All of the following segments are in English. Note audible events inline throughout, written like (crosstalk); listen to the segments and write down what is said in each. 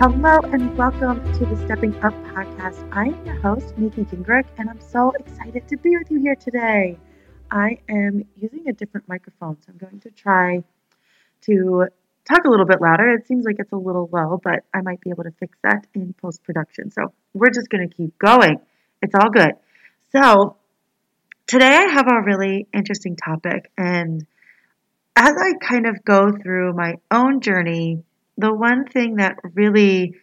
Hello and welcome to the Stepping Up podcast. I'm your host, Nikki Gingrich, and I'm so excited to be with you here today. I am using a different microphone, so I'm going to try to talk a little bit louder. It seems like it's a little low, but I might be able to fix that in post production. So we're just going to keep going. It's all good. So today I have a really interesting topic, and as I kind of go through my own journey the one thing that really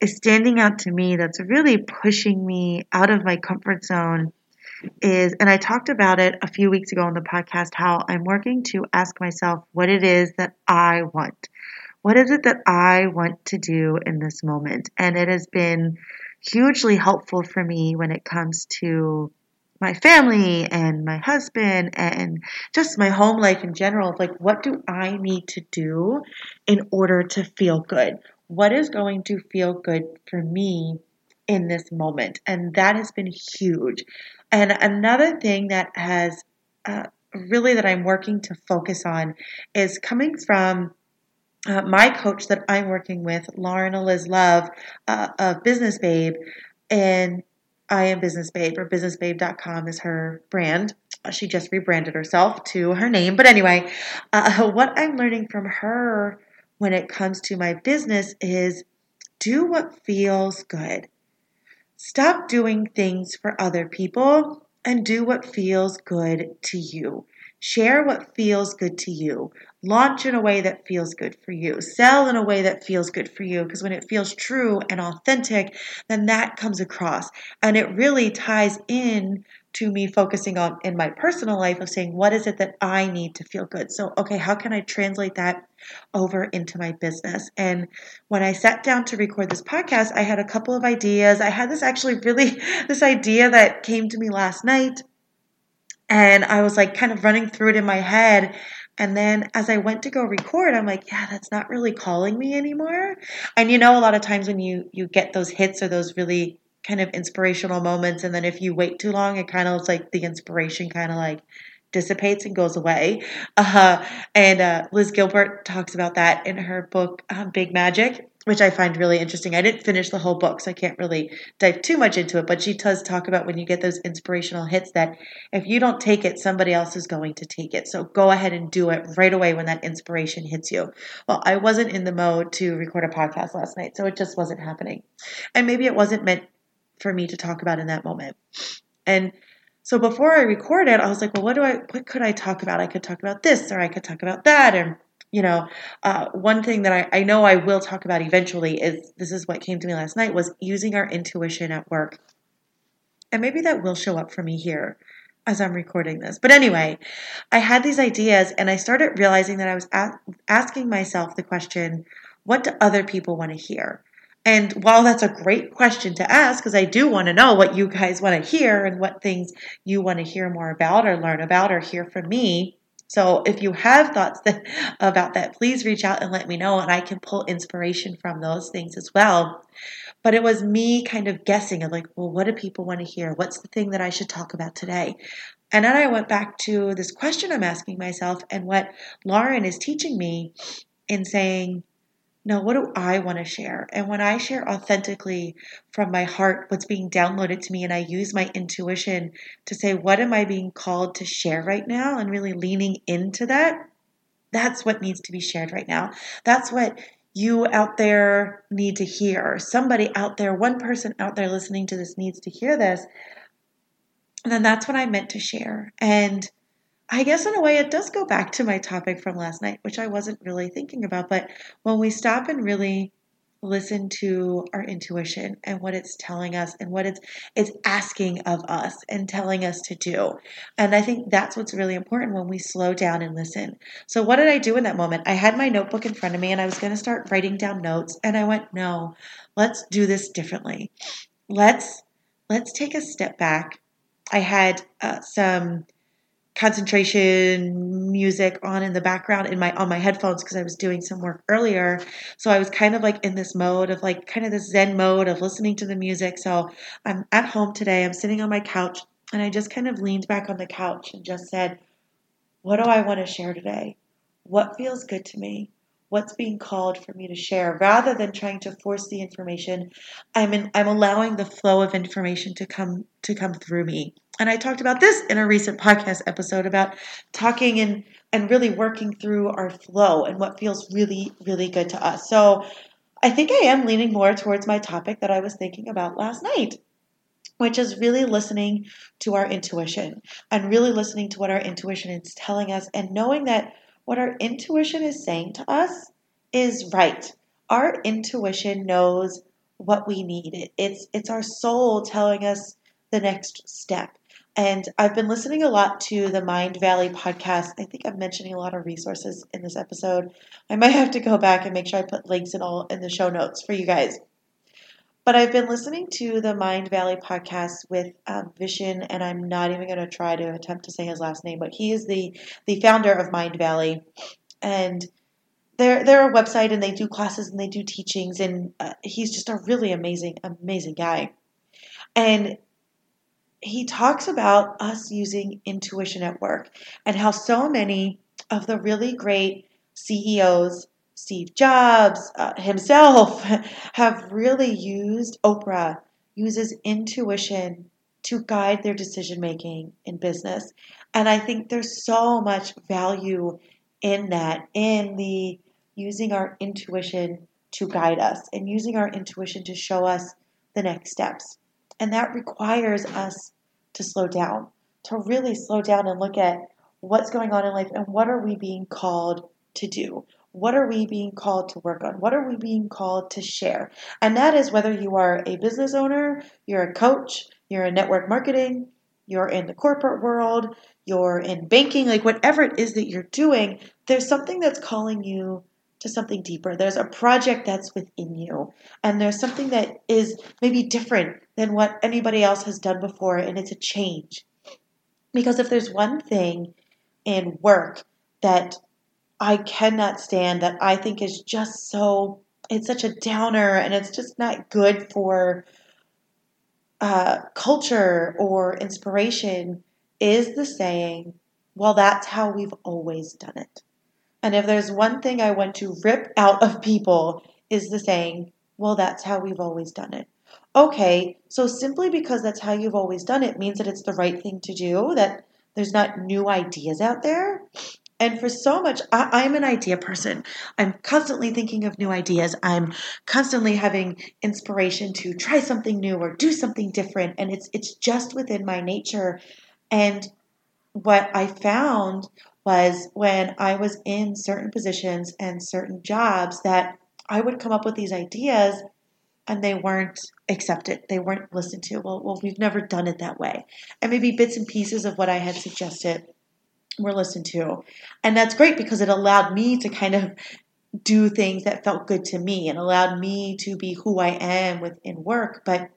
is standing out to me that's really pushing me out of my comfort zone is, and I talked about it a few weeks ago on the podcast, how I'm working to ask myself what it is that I want. What is it that I want to do in this moment? And it has been hugely helpful for me when it comes to my family and my husband and just my home life in general like what do I need to do in order to feel good? What is going to feel good for me in this moment? And that has been huge. And another thing that has uh, really that I'm working to focus on is coming from uh, my coach that I'm working with, Lauren Liz Love uh, of Business Babe, and I am Business Babe, or businessbabe.com is her brand. She just rebranded herself to her name. But anyway, uh, (laughs) what I'm learning from her when it comes to my business is do what feels good. Stop doing things for other people and do what feels good to you. Share what feels good to you. Launch in a way that feels good for you. Sell in a way that feels good for you because when it feels true and authentic, then that comes across. And it really ties in to me focusing on in my personal life of saying, what is it that I need to feel good? So, okay, how can I translate that over into my business? And when I sat down to record this podcast, I had a couple of ideas. I had this actually really, (laughs) this idea that came to me last night and I was like kind of running through it in my head. And then as I went to go record, I'm like, yeah, that's not really calling me anymore. And you know, a lot of times when you you get those hits or those really kind of inspirational moments, and then if you wait too long, it kind of looks like the inspiration kind of like dissipates and goes away. Uh, and uh, Liz Gilbert talks about that in her book um, Big Magic which I find really interesting. I didn't finish the whole book, so I can't really dive too much into it, but she does talk about when you get those inspirational hits that if you don't take it, somebody else is going to take it. So go ahead and do it right away when that inspiration hits you. Well, I wasn't in the mode to record a podcast last night, so it just wasn't happening. And maybe it wasn't meant for me to talk about in that moment. And so before I recorded, I was like, well, what do I what could I talk about? I could talk about this or I could talk about that and you know, uh, one thing that I, I know I will talk about eventually is this is what came to me last night was using our intuition at work. And maybe that will show up for me here as I'm recording this. But anyway, I had these ideas and I started realizing that I was a- asking myself the question, what do other people want to hear? And while that's a great question to ask, because I do want to know what you guys want to hear and what things you want to hear more about or learn about or hear from me, so if you have thoughts that, (laughs) about that, please reach out and let me know, and I can pull inspiration from those things as well. But it was me kind of guessing of like, well, what do people want to hear? What's the thing that I should talk about today? And then I went back to this question I'm asking myself and what Lauren is teaching me in saying, no, what do I want to share? And when I share authentically from my heart what's being downloaded to me, and I use my intuition to say, what am I being called to share right now? And really leaning into that, that's what needs to be shared right now. That's what you out there need to hear. Somebody out there, one person out there listening to this needs to hear this. then that's what I meant to share. And I guess in a way, it does go back to my topic from last night, which I wasn't really thinking about. But when we stop and really listen to our intuition and what it's telling us and what it's it's asking of us and telling us to do. And I think that's what's really important when we slow down and listen. So what did I do in that moment? I had my notebook in front of me and I was going to start writing down notes and I went, "No, let's do this differently. Let's let's take a step back." I had uh, some concentration music on in the background in my on my headphones because I was doing some work earlier. So I was kind of like in this mode of like kind of this zen mode of listening to the music. So I'm at home today. I'm sitting on my couch and I just kind of leaned back on the couch and just said, "What do I want to share today? What feels good to me? What's being called for me to share?" Rather than trying to force the information, I'm in, I'm allowing the flow of information to come to come through me and I talked about this in a recent podcast episode about talking and and really working through our flow and what feels really really good to us. So I think I am leaning more towards my topic that I was thinking about last night, which is really listening to our intuition and really listening to what our intuition is telling us and knowing that what our intuition is saying to us is right. Our intuition knows what we need. It's it's our soul telling us the next step. And I've been listening a lot to the Mindvalley podcast. I think I'm mentioning a lot of resources in this episode. I might have to go back and make sure I put links in all in the show notes for you guys. But I've been listening to the Mindvalley podcast with um, and I'm not even going to try to attempt to say his last name, but he is the the founder of Mindvalley, and they're they're a website and they do classes and they do teachings, and uh, he's just a really amazing amazing guy. And he talks about us using intuition at work and how so many of the really great CEOs, Steve Jobs uh, himself, (laughs) have really used Oprah uses intuition to guide their decision making in business. And I think there's so much value in that, in the using our intuition to guide us and using our intuition to show us the next steps. And that requires us to slow down, to really slow down and look at what's going on in life and what are we being called to do? What are we being called to work on? What are we being called to share? And that is whether you are a business owner, you're a coach, you're in network marketing, you're in the corporate world, you're in banking, like whatever it is that you're doing, there's something that's calling you to something deeper. There's a project that's within you, and there's something that is maybe different than what anybody else has done before, and it's a change. Because if there's one thing in work that I cannot stand, that I think is just so, it's such a downer, and it's just not good for uh, culture or inspiration, is the saying, well, that's how we've always done it. And if there's one thing I want to rip out of people is the saying, well, that's how we've always done it. Okay, so simply because that's how you've always done it means that it's the right thing to do, that there's not new ideas out there. And for so much, I, am an idea person. I'm constantly thinking of new ideas. I'm constantly having inspiration to try something new or do something different. And it's it's just within my nature. And what I found was when I was in certain positions and certain jobs that I would come up with these ideas and they weren't accepted. They weren't listened to. Well, well, we've never done it that way. And maybe bits and pieces of what I had suggested were listened to. And that's great because it allowed me to kind of do things that felt good to me and allowed me to be who I am within work. But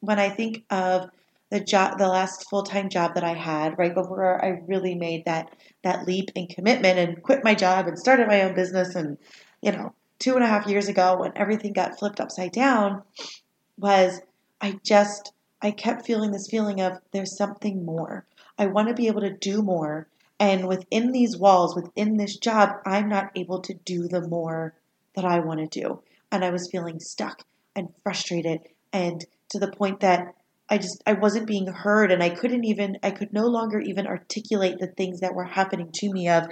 when I think of the job, the last full time job that I had, right before I really made that that leap in commitment and quit my job and started my own business, and you know, two and a half years ago when everything got flipped upside down, was I just I kept feeling this feeling of there's something more. I want to be able to do more, and within these walls, within this job, I'm not able to do the more that I want to do, and I was feeling stuck and frustrated, and to the point that I just I wasn't being heard and I couldn't even I could no longer even articulate the things that were happening to me of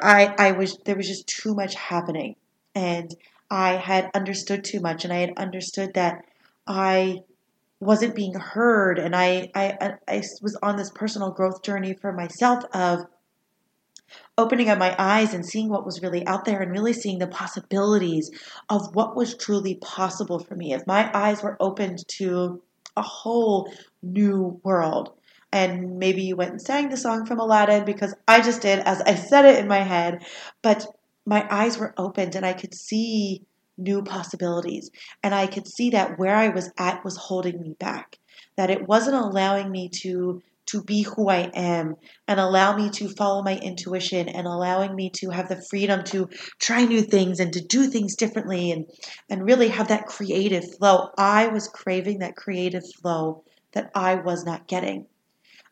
I I was there was just too much happening. And I had understood too much and I had understood that I wasn't being heard and I, I i was on this personal growth journey for myself of opening up my eyes and seeing what was really out there and really seeing the possibilities of what was truly possible for me if my eyes were opened to a whole new world and maybe you went and sang the song from aladdin because i just did as i said it in my head but my eyes were opened and i could see new possibilities. And I could see that where I was at was holding me back, that it wasn't allowing me to to be who I am and allow me to follow my intuition and allowing me to have the freedom to try new things and to do things differently and and really have that creative flow. I was craving that creative flow that I was not getting.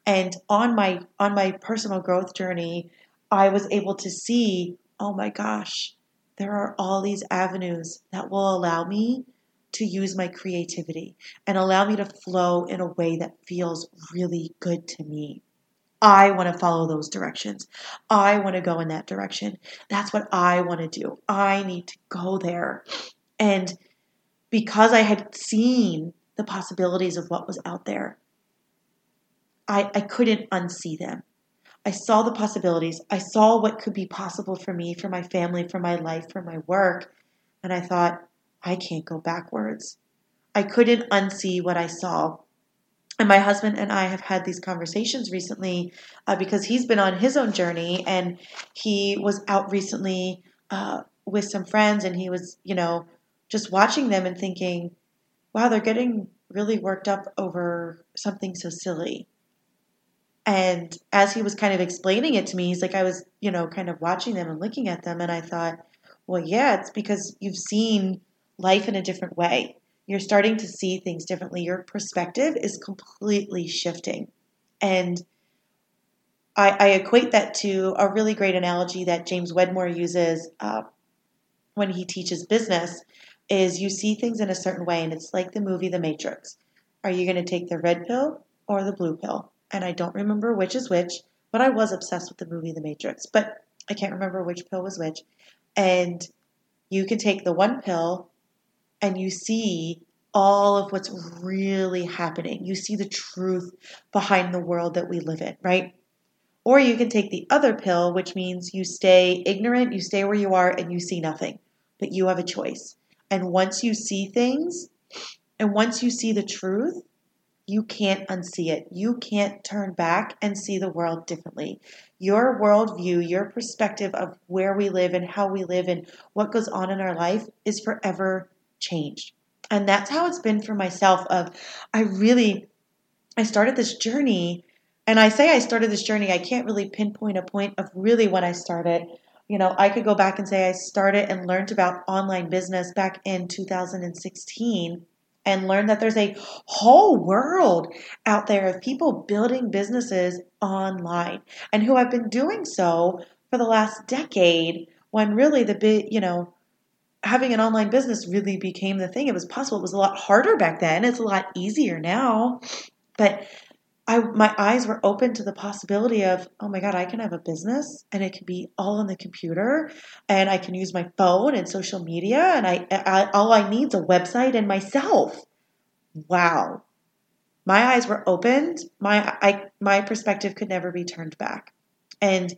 And on my on my personal growth journey, I was able to see, oh my gosh, there are all these avenues that will allow me to use my creativity and allow me to flow in a way that feels really good to me. I want to follow those directions. I want to go in that direction. That's what I want to do. I need to go there. And because I had seen the possibilities of what was out there, I, I couldn't unsee them. I saw the possibilities. I saw what could be possible for me, for my family, for my life, for my work. And I thought, I can't go backwards. I couldn't unsee what I saw. And my husband and I have had these conversations recently uh, because he's been on his own journey and he was out recently uh, with some friends and he was, you know, just watching them and thinking, wow, they're getting really worked up over something so silly. And as he was kind of explaining it to me, he's like, I was, you know, kind of watching them and looking at them. And I thought, well, yeah, it's because you've seen life in a different way. You're starting to see things differently. Your perspective is completely shifting. And I, I equate that to a really great analogy that James Wedmore uses uh, when he teaches business is you see things in a certain way and it's like the movie The Matrix. Are you going to take the red pill or the blue pill? and I don't remember which is which, but I was obsessed with the movie The Matrix, but I can't remember which pill was which. And you can take the one pill and you see all of what's really happening. You see the truth behind the world that we live in, right? Or you can take the other pill, which means you stay ignorant, you stay where you are, and you see nothing. But you have a choice. And once you see things, and once you see the truth, you can't unsee it. You can't turn back and see the world differently. Your worldview, your perspective of where we live and how we live and what goes on in our life is forever changed. And that's how it's been for myself of I really I started this journey and I say I started this journey, I can't really pinpoint a point of really when I started. You know, I could go back and say I started and learned about online business back in 2016 and learn that there's a whole world out there of people building businesses online and who have been doing so for the last decade when really the big, you know, having an online business really became the thing. It was possible. It was a lot harder back then. It's a lot easier now. But I my eyes were open to the possibility of, oh my God, I can have a business and it can be all on the computer and I can use my phone and social media and I, I all I need is a website and myself. Wow. My eyes were opened. My I my perspective could never be turned back. And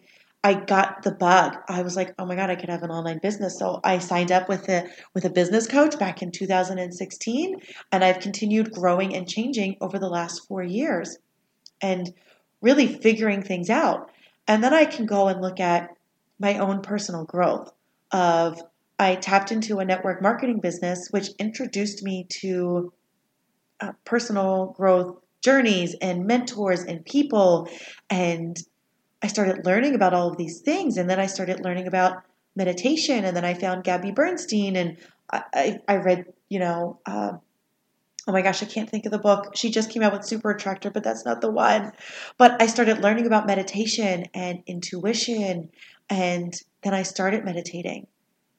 I got the bug. I was like, "Oh my god, I could have an online business." So I signed up with a with a business coach back in 2016, and I've continued growing and changing over the last 4 years and really figuring things out. And then I can go and look at my own personal growth of I tapped into a network marketing business which introduced me to uh, personal growth journeys and mentors and people and I started learning about all of these things and then I started learning about meditation and then I found Gabby Bernstein and I, I, I read you know uh, oh my gosh, I can't think of the book. She just came out with Super Attractor, but that's not the one. But I started learning about meditation and intuition, and then I started meditating.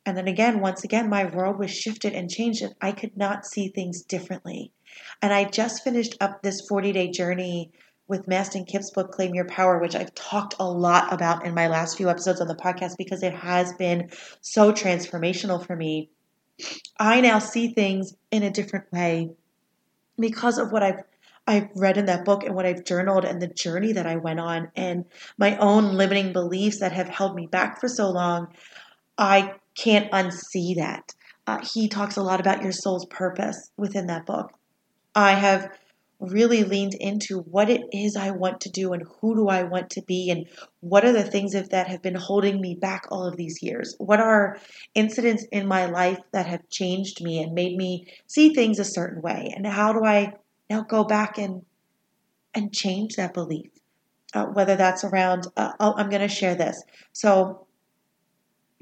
And then again, once again, my world was shifted and changed, and I could not see things differently. And I just finished up this 40 day journey with Mastin Kipp's book, Claim Your Power, which I've talked a lot about in my last few episodes on the podcast because it has been so transformational for me. I now see things in a different way because of what I've I've read in that book and what I've journaled and the journey that I went on and my own limiting beliefs that have held me back for so long, I can't unsee that. Uh, he talks a lot about your soul's purpose within that book. I have really leaned into what it is I want to do and who do I want to be and what are the things that have been holding me back all of these years? What are incidents in my life that have changed me and made me see things a certain way? And how do I now go back and and change that belief? Uh, whether that's around, uh, oh, I'm going to share this. So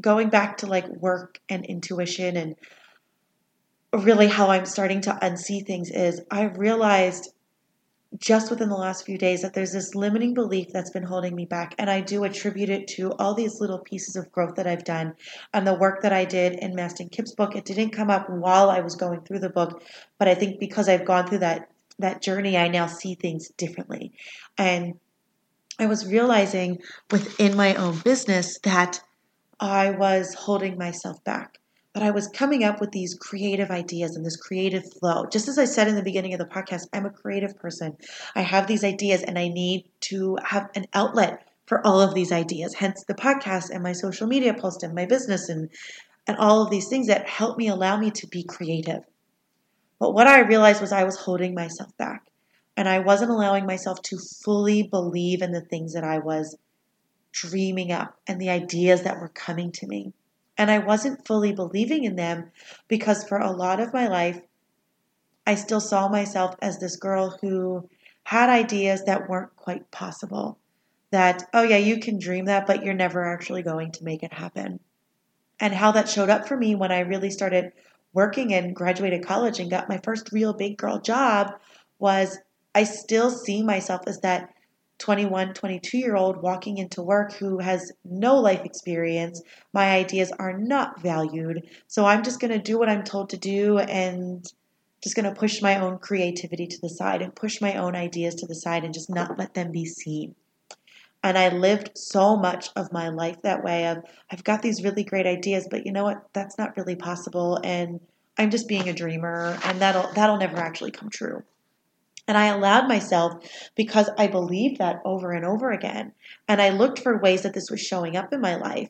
going back to like work and intuition and really how I'm starting to unsee things is I realized just within the last few days that there's this limiting belief that's been holding me back. And I do attribute it to all these little pieces of growth that I've done and the work that I did in Mastin Kipp's book. It didn't come up while I was going through the book, but I think because I've gone through that that journey, I now see things differently. And I was realizing within my own business that I was holding myself back but I was coming up with these creative ideas and this creative flow. Just as I said in the beginning of the podcast, I'm a creative person. I have these ideas and I need to have an outlet for all of these ideas, hence the podcast and my social media post and my business and, and all of these things that help me allow me to be creative. But what I realized was I was holding myself back and I wasn't allowing myself to fully believe in the things that I was dreaming up and the ideas that were coming to me. And I wasn't fully believing in them because for a lot of my life, I still saw myself as this girl who had ideas that weren't quite possible. That, oh yeah, you can dream that, but you're never actually going to make it happen. And how that showed up for me when I really started working and graduated college and got my first real big girl job was I still see myself as that 21, 22 year old walking into work who has no life experience. My ideas are not valued. So I'm just going to do what I'm told to do and just going to push my own creativity to the side and push my own ideas to the side and just not let them be seen. And I lived so much of my life that way of I've got these really great ideas, but you know what? That's not really possible and I'm just being a dreamer and that'll that'll never actually come true. And I allowed myself because I believed that over and over again. And I looked for ways that this was showing up in my life.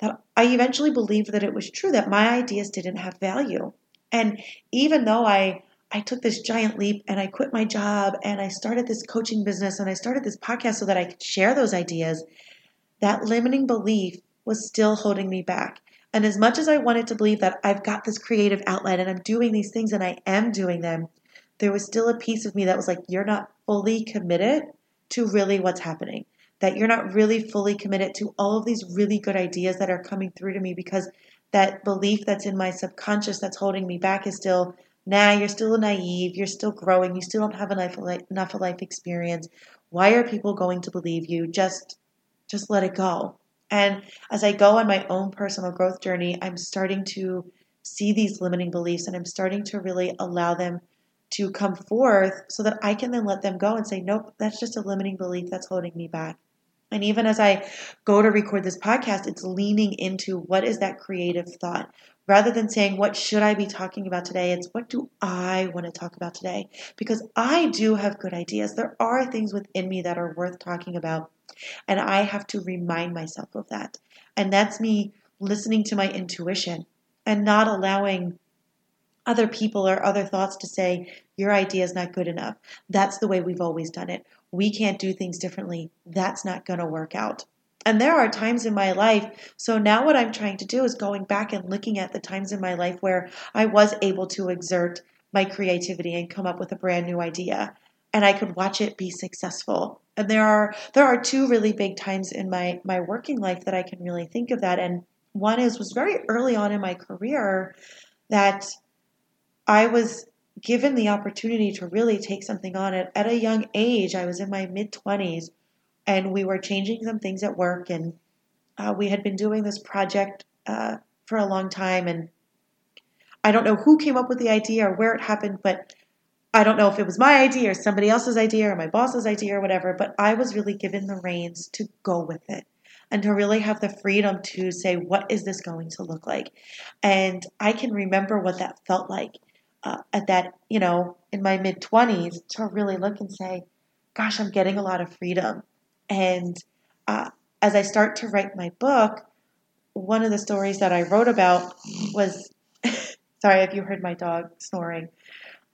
That I eventually believed that it was true, that my ideas didn't have value. And even though I I took this giant leap and I quit my job and I started this coaching business and I started this podcast so that I could share those ideas, that limiting belief was still holding me back. And as much as I wanted to believe that I've got this creative outlet and I'm doing these things and I am doing them, there was still a piece of me that was like, you're not fully committed to really what's happening. That you're not really fully committed to all of these really good ideas that are coming through to me because that belief that's in my subconscious that's holding me back is still, nah, you're still naive, you're still growing, you still don't have enough enough life experience. Why are people going to believe you? Just, just let it go. And as I go on my own personal growth journey, I'm starting to see these limiting beliefs and I'm starting to really allow them to come forth so that I can then let them go and say, nope, that's just a limiting belief that's holding me back. And even as I go to record this podcast, it's leaning into what is that creative thought. Rather than saying, what should I be talking about today? It's what do I want to talk about today? Because I do have good ideas. There are things within me that are worth talking about. And I have to remind myself of that. And that's me listening to my intuition and not allowing other people or other thoughts to say, your idea is not good enough. That's the way we've always done it. We can't do things differently. That's not going to work out. And there are times in my life. So now what I'm trying to do is going back and looking at the times in my life where I was able to exert my creativity and come up with a brand new idea and I could watch it be successful. And there are there are two really big times in my my working life that I can really think of that and one is was very early on in my career that I was given the opportunity to really take something on it at a young age. I was in my mid 20s and we were changing some things at work and uh, we had been doing this project uh, for a long time and I don't know who came up with the idea or where it happened, but I don't know if it was my idea or somebody else's idea or my boss's idea or whatever, but I was really given the reins to go with it and to really have the freedom to say, what is this going to look like? And I can remember what that felt like uh, at that, you know, in my mid 20s to really look and say, gosh, I'm getting a lot of freedom. And uh, as I start to write my book, one of the stories that I wrote about was (laughs) sorry if you heard my dog snoring.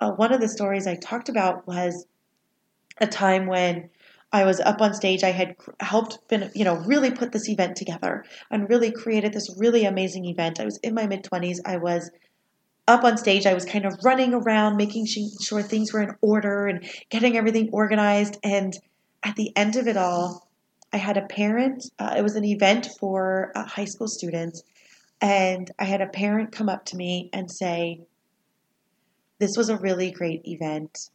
Uh, one of the stories I talked about was a time when I was up on stage. I had helped, been, you know, really put this event together and really created this really amazing event. I was in my mid 20s. I was up on stage. I was kind of running around, making sure things were in order and getting everything organized. And at the end of it all, I had a parent, uh, it was an event for high school students. And I had a parent come up to me and say, This was a really great event.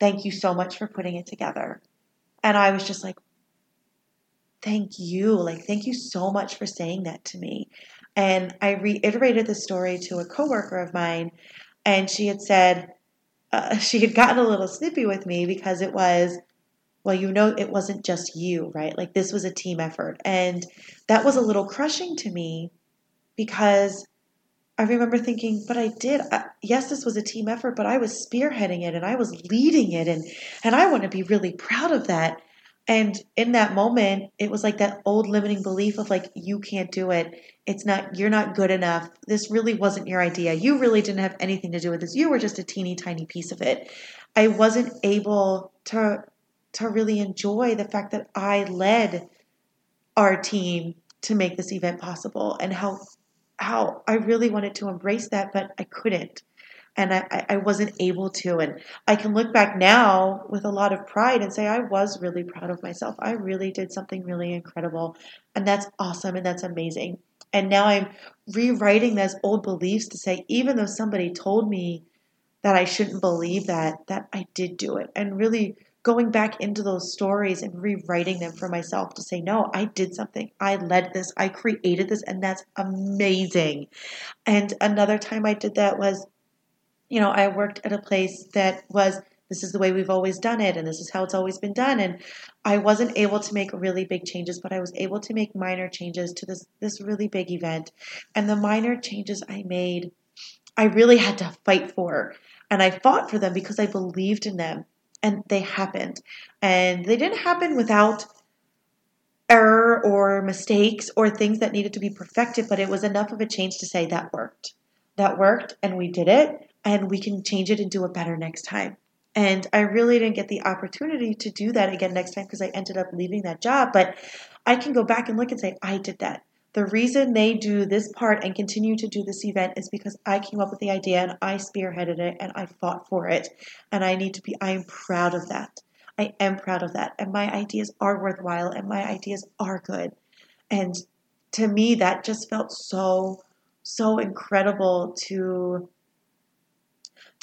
Thank you so much for putting it together. And I was just like, thank you. Like, thank you so much for saying that to me. And I reiterated the story to a coworker of mine, and she had said, uh, (laughs) she had gotten a little snippy with me because it was, well, you know, it wasn't just you, right? Like, this was a team effort. And that was a little crushing to me because I remember thinking, but I did. I, yes, this was a team effort, but I was spearheading it and I was leading it, and and I want to be really proud of that. And in that moment, it was like that old limiting belief of like, you can't do it. It's not, you're not good enough. This really wasn't your idea. You really didn't have anything to do with this. You were just a teeny tiny piece of it. I wasn't able to to really enjoy the fact that I led our team to make this event possible and how how I really wanted to embrace that, but I couldn't. And I, I wasn't able to. And I can look back now with a lot of pride and say, I was really proud of myself. I really did something really incredible. And that's awesome and that's amazing. And now I'm rewriting those old beliefs to say, even though somebody told me that I shouldn't believe that, that I did do it. And really going back into those stories and rewriting them for myself to say, no, I did something. I led this. I created this. And that's amazing. And another time I did that was, you know, I worked at a place that was, this is the way we've always done it. And this is how it's always been done. And I wasn't able to make really big changes, but I was able to make minor changes to this, this really big event. And the minor changes I made, I really had to fight for. And I fought for them because I believed in them and they happened. And they didn't happen without error or mistakes or things that needed to be perfected, but it was enough of a change to say that worked. That worked, and we did it, and we can change it and do it better next time. And I really didn't get the opportunity to do that again next time because I ended up leaving that job. But I can go back and look and say, I did that. The reason they do this part and continue to do this event is because I came up with the idea and I spearheaded it and I fought for it. And I need to be, I am proud of that. I am proud of that. And my ideas are worthwhile and my ideas are good. And to me, that just felt so, so incredible to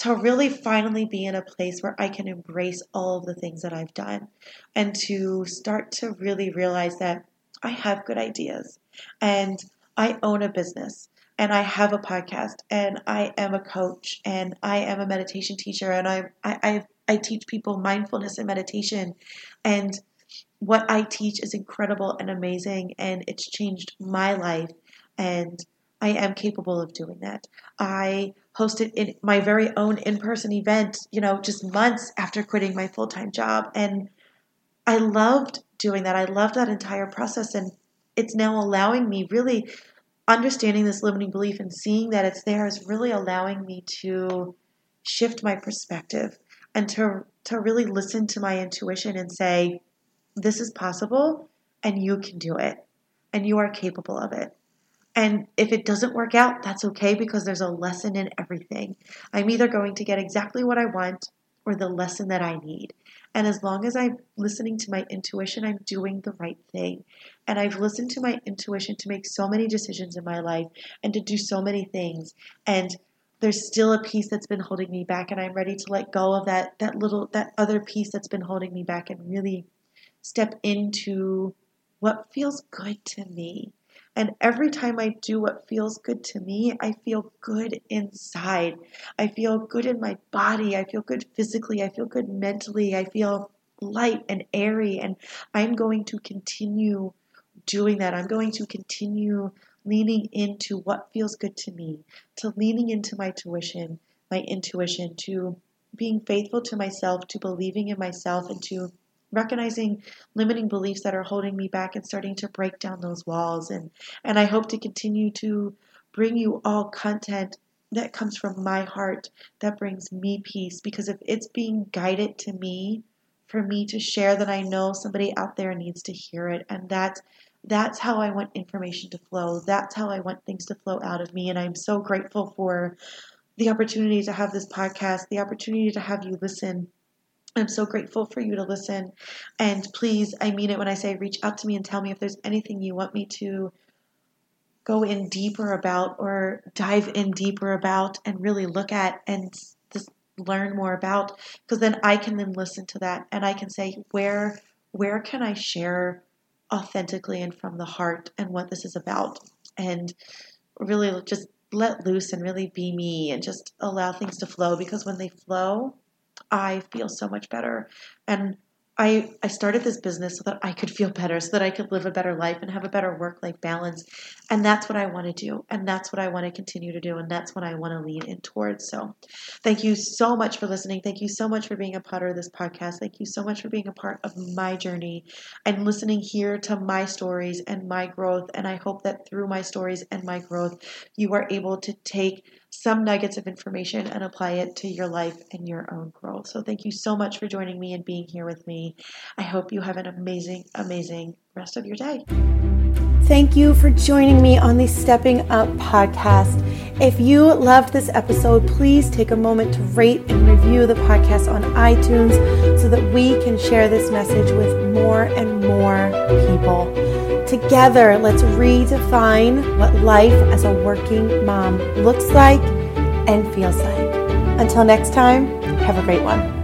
to really finally be in a place where I can embrace all of the things that I've done and to start to really realize that I have good ideas and I own a business and I have a podcast and I am a coach and I am a meditation teacher and I I I, I teach people mindfulness and meditation. And what I teach is incredible and amazing and it's changed my life and I am capable of doing that. I hosted in my very own in-person event, you know, just months after quitting my full-time job and I loved doing that. I loved that entire process and it's now allowing me really understanding this limiting belief and seeing that it's there is really allowing me to shift my perspective and to to really listen to my intuition and say this is possible and you can do it and you are capable of it and if it doesn't work out that's okay because there's a lesson in everything i'm either going to get exactly what i want or the lesson that i need and as long as I'm listening to my intuition, I'm doing the right thing. And I've listened to my intuition to make so many decisions in my life and to do so many things. And there's still a piece that's been holding me back and I'm ready to let go of that that little that other piece that's been holding me back and really step into what feels good to me. And every time I do what feels good to me, I feel good inside. I feel good in my body. I feel good physically. I feel good mentally. I feel light and airy. And I'm going to continue doing that. I'm going to continue leaning into what feels good to me, to leaning into my tuition, my intuition, to being faithful to myself, to believing in myself, and to recognizing limiting beliefs that are holding me back and starting to break down those walls. And and I hope to continue to bring you all content that comes from my heart that brings me peace. Because if it's being guided to me for me to share that I know somebody out there needs to hear it. And that's that's how I want information to flow. That's how I want things to flow out of me. And I'm so grateful for the opportunity to have this podcast, the opportunity to have you listen I'm so grateful for you to listen. And please, I mean it when I say reach out to me and tell me if there's anything you want me to go in deeper about or dive in deeper about and really look at and just learn more about because then I can then listen to that and I can say where where can I share authentically and from the heart and what this is about and really just let loose and really be me and just allow things to flow because when they flow I feel so much better. And I, I started this business so that I could feel better, so that I could live a better life and have a better work life balance. And that's what I want to do. And that's what I want to continue to do. And that's what I want to lean in towards. So thank you so much for listening. Thank you so much for being a part of this podcast. Thank you so much for being a part of my journey and listening here to my stories and my growth. And I hope that through my stories and my growth, you are able to take some nuggets of information and apply it to your life and your own growth. So, thank you so much for joining me and being here with me. I hope you have an amazing, amazing rest of your day. Thank you for joining me on the Stepping Up podcast. If you loved this episode, please take a moment to rate and review the podcast on iTunes so that we can share this message with more and more people. Together, let's redefine what life as a working mom looks like and feels like. Until next time, have a great one.